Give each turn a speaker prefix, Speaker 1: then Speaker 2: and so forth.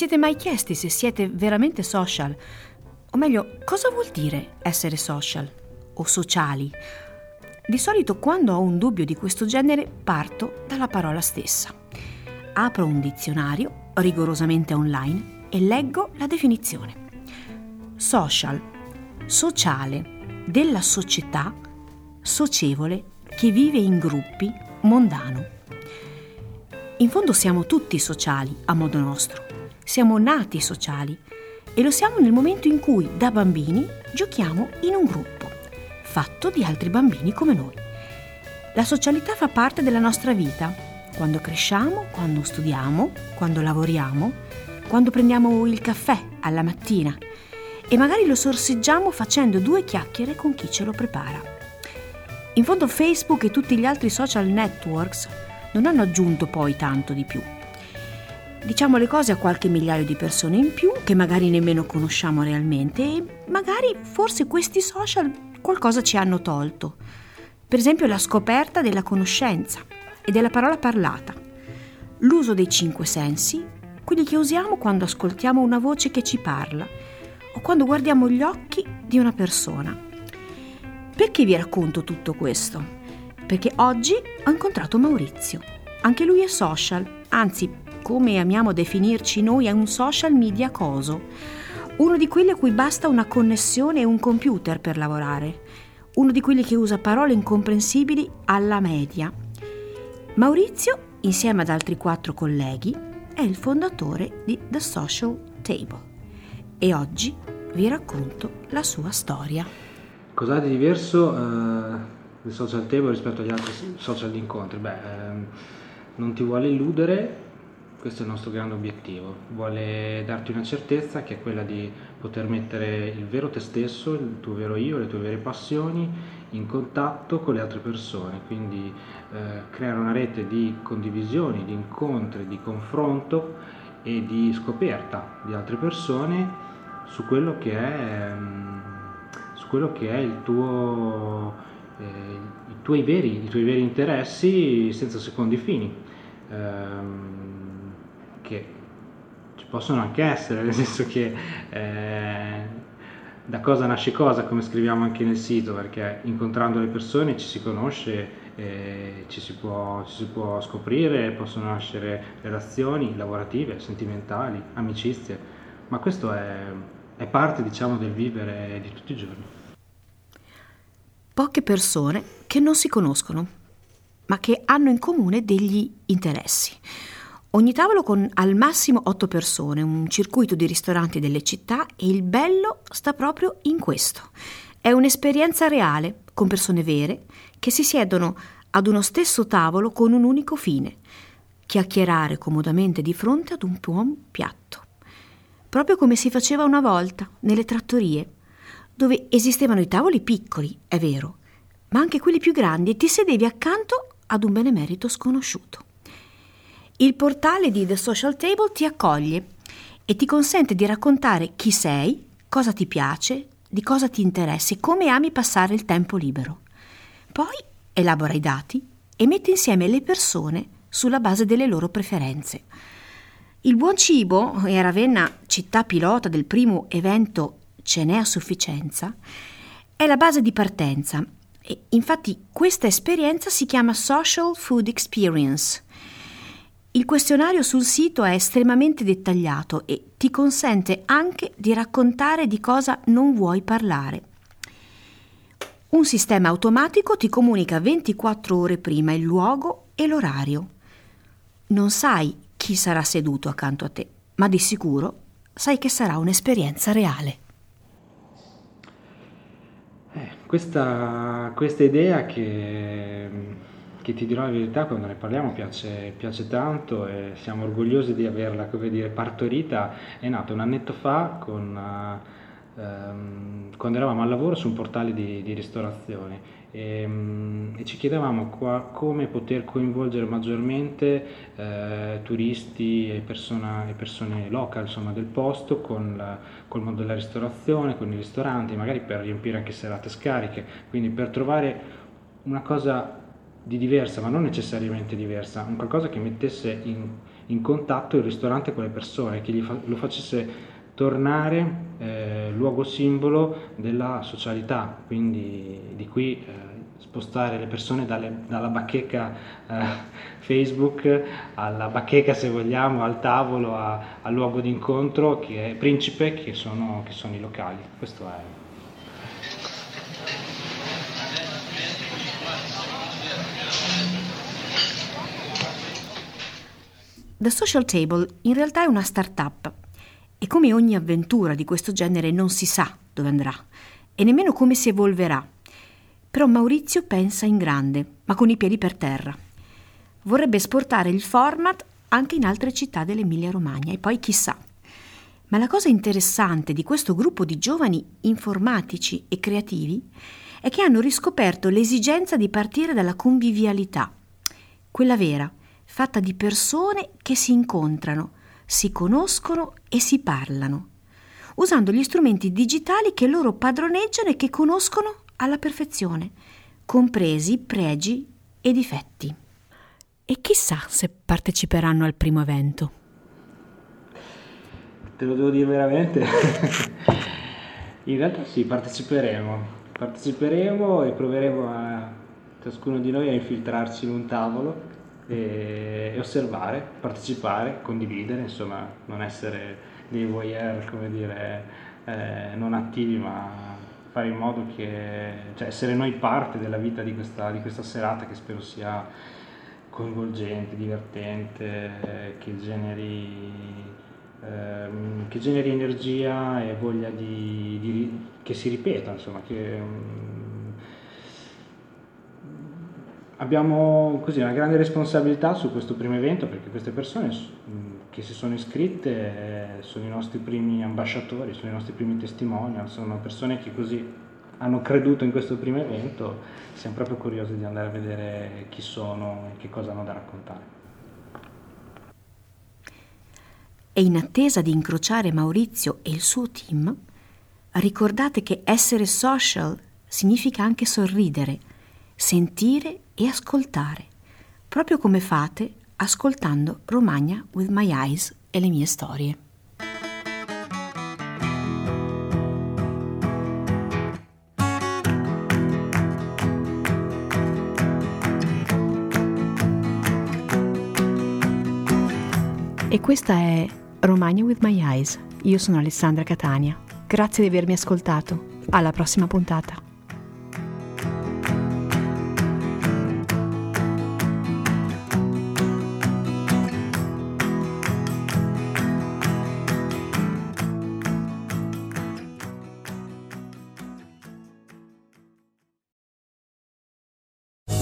Speaker 1: Siete mai chiesti se siete veramente social? O meglio, cosa vuol dire essere social o sociali? Di solito quando ho un dubbio di questo genere parto dalla parola stessa. Apro un dizionario rigorosamente online e leggo la definizione. Social, sociale, della società, socievole, che vive in gruppi, mondano. In fondo siamo tutti sociali a modo nostro. Siamo nati sociali e lo siamo nel momento in cui da bambini giochiamo in un gruppo, fatto di altri bambini come noi. La socialità fa parte della nostra vita, quando cresciamo, quando studiamo, quando lavoriamo, quando prendiamo il caffè alla mattina e magari lo sorseggiamo facendo due chiacchiere con chi ce lo prepara. In fondo Facebook e tutti gli altri social networks non hanno aggiunto poi tanto di più. Diciamo le cose a qualche migliaio di persone in più che magari nemmeno conosciamo realmente e magari forse questi social qualcosa ci hanno tolto. Per esempio la scoperta della conoscenza e della parola parlata, l'uso dei cinque sensi, quelli che usiamo quando ascoltiamo una voce che ci parla o quando guardiamo gli occhi di una persona. Perché vi racconto tutto questo? Perché oggi ho incontrato Maurizio. Anche lui è social, anzi come amiamo definirci noi, è un social media coso. Uno di quelli a cui basta una connessione e un computer per lavorare. Uno di quelli che usa parole incomprensibili alla media. Maurizio, insieme ad altri quattro colleghi, è il fondatore di The Social Table. E oggi vi racconto la sua storia.
Speaker 2: Cos'ha di diverso eh, il social table rispetto agli altri social incontri? Beh, ehm, non ti vuole illudere, questo è il nostro grande obiettivo, vuole darti una certezza che è quella di poter mettere il vero te stesso, il tuo vero io, le tue vere passioni in contatto con le altre persone, quindi eh, creare una rete di condivisioni, di incontri, di confronto e di scoperta di altre persone su quello che è, su quello che è tuo, eh, i, tuoi veri, i tuoi veri interessi senza secondi fini. Um, che ci possono anche essere, nel senso che eh, da cosa nasce cosa, come scriviamo anche nel sito, perché incontrando le persone ci si conosce, eh, ci, si può, ci si può scoprire, possono nascere relazioni lavorative, sentimentali, amicizie, ma questo è, è parte diciamo del vivere di tutti i giorni.
Speaker 1: Poche persone che non si conoscono, ma che hanno in comune degli interessi. Ogni tavolo con al massimo otto persone, un circuito di ristoranti delle città e il bello sta proprio in questo. È un'esperienza reale, con persone vere, che si siedono ad uno stesso tavolo con un unico fine, chiacchierare comodamente di fronte ad un buon piatto. Proprio come si faceva una volta nelle trattorie, dove esistevano i tavoli piccoli, è vero, ma anche quelli più grandi e ti sedevi accanto ad un benemerito sconosciuto. Il portale di The Social Table ti accoglie e ti consente di raccontare chi sei, cosa ti piace, di cosa ti interessi e come ami passare il tempo libero. Poi elabora i dati e mette insieme le persone sulla base delle loro preferenze. Il buon cibo e Ravenna, città pilota del primo evento ce n'è a sufficienza, è la base di partenza. E infatti questa esperienza si chiama Social Food Experience. Il questionario sul sito è estremamente dettagliato e ti consente anche di raccontare di cosa non vuoi parlare. Un sistema automatico ti comunica 24 ore prima il luogo e l'orario. Non sai chi sarà seduto accanto a te, ma di sicuro sai che sarà un'esperienza reale.
Speaker 2: Eh, questa, questa, idea che, che, ti dirò la verità quando ne parliamo piace, piace tanto e siamo orgogliosi di averla dire, partorita, è nata un annetto fa con... Uh, ehm, quando eravamo al lavoro su un portale di, di ristorazione e, ehm, e, ci chiedevamo qua, come poter coinvolgere maggiormente eh, turisti e, persona, e, persone local insomma, del posto con la, col mondo della ristorazione, con i ristoranti, magari per riempire anche serate scariche, quindi per trovare una cosa di diversa, ma non necessariamente diversa, un qualcosa che mettesse in, in contatto il ristorante con le persone, che fa, lo facesse tornare eh, luogo simbolo della socialità, quindi di qui eh, spostare le persone dalle, dalla bacheca eh, Facebook alla bacheca se vogliamo, al tavolo, a, al luogo di incontro che è principe che sono, che sono i locali. Questo è.
Speaker 1: The Social Table in realtà è una start-up e come ogni avventura di questo genere non si sa dove andrà e nemmeno come si evolverà. Però Maurizio pensa in grande, ma con i piedi per terra. Vorrebbe esportare il format anche in altre città dell'Emilia-Romagna e poi chissà. Ma la cosa interessante di questo gruppo di giovani informatici e creativi è che hanno riscoperto l'esigenza di partire dalla convivialità, quella vera, fatta di persone che si incontrano, si conoscono e si parlano, usando gli strumenti digitali che loro padroneggiano e che conoscono alla perfezione, compresi pregi e difetti. E chissà se parteciperanno al primo evento.
Speaker 2: Te lo devo dire veramente? In realtà sì, parteciperemo. Parteciperemo e proveremo a ciascuno di noi a infiltrarsi in un tavolo e, osservare, partecipare, condividere, insomma non essere dei voyeur, come dire, eh, non attivi ma fare in modo che, cioè essere noi parte della vita di questa, di questa serata che spero sia coinvolgente, divertente, che generi, ehm, che generi energia e voglia di, di, che si ripeta, insomma, che, abbiamo così, una grande responsabilità su questo primo evento perché queste persone che si sono iscritte eh, sono i nostri primi ambasciatori, sono i nostri primi testimonial, sono persone che così hanno creduto in questo primo evento, siamo proprio curiosi di andare a vedere chi sono e che cosa hanno da raccontare.
Speaker 1: E in attesa di incrociare Maurizio e il suo team, ricordate che essere social significa anche sorridere, sentire e ascoltare, proprio come fate ascoltando Romagna with My Eyes e le mie storie. E questa è Romagna with My Eyes. Io sono Alessandra Catania. Grazie di avermi ascoltato. Alla prossima puntata.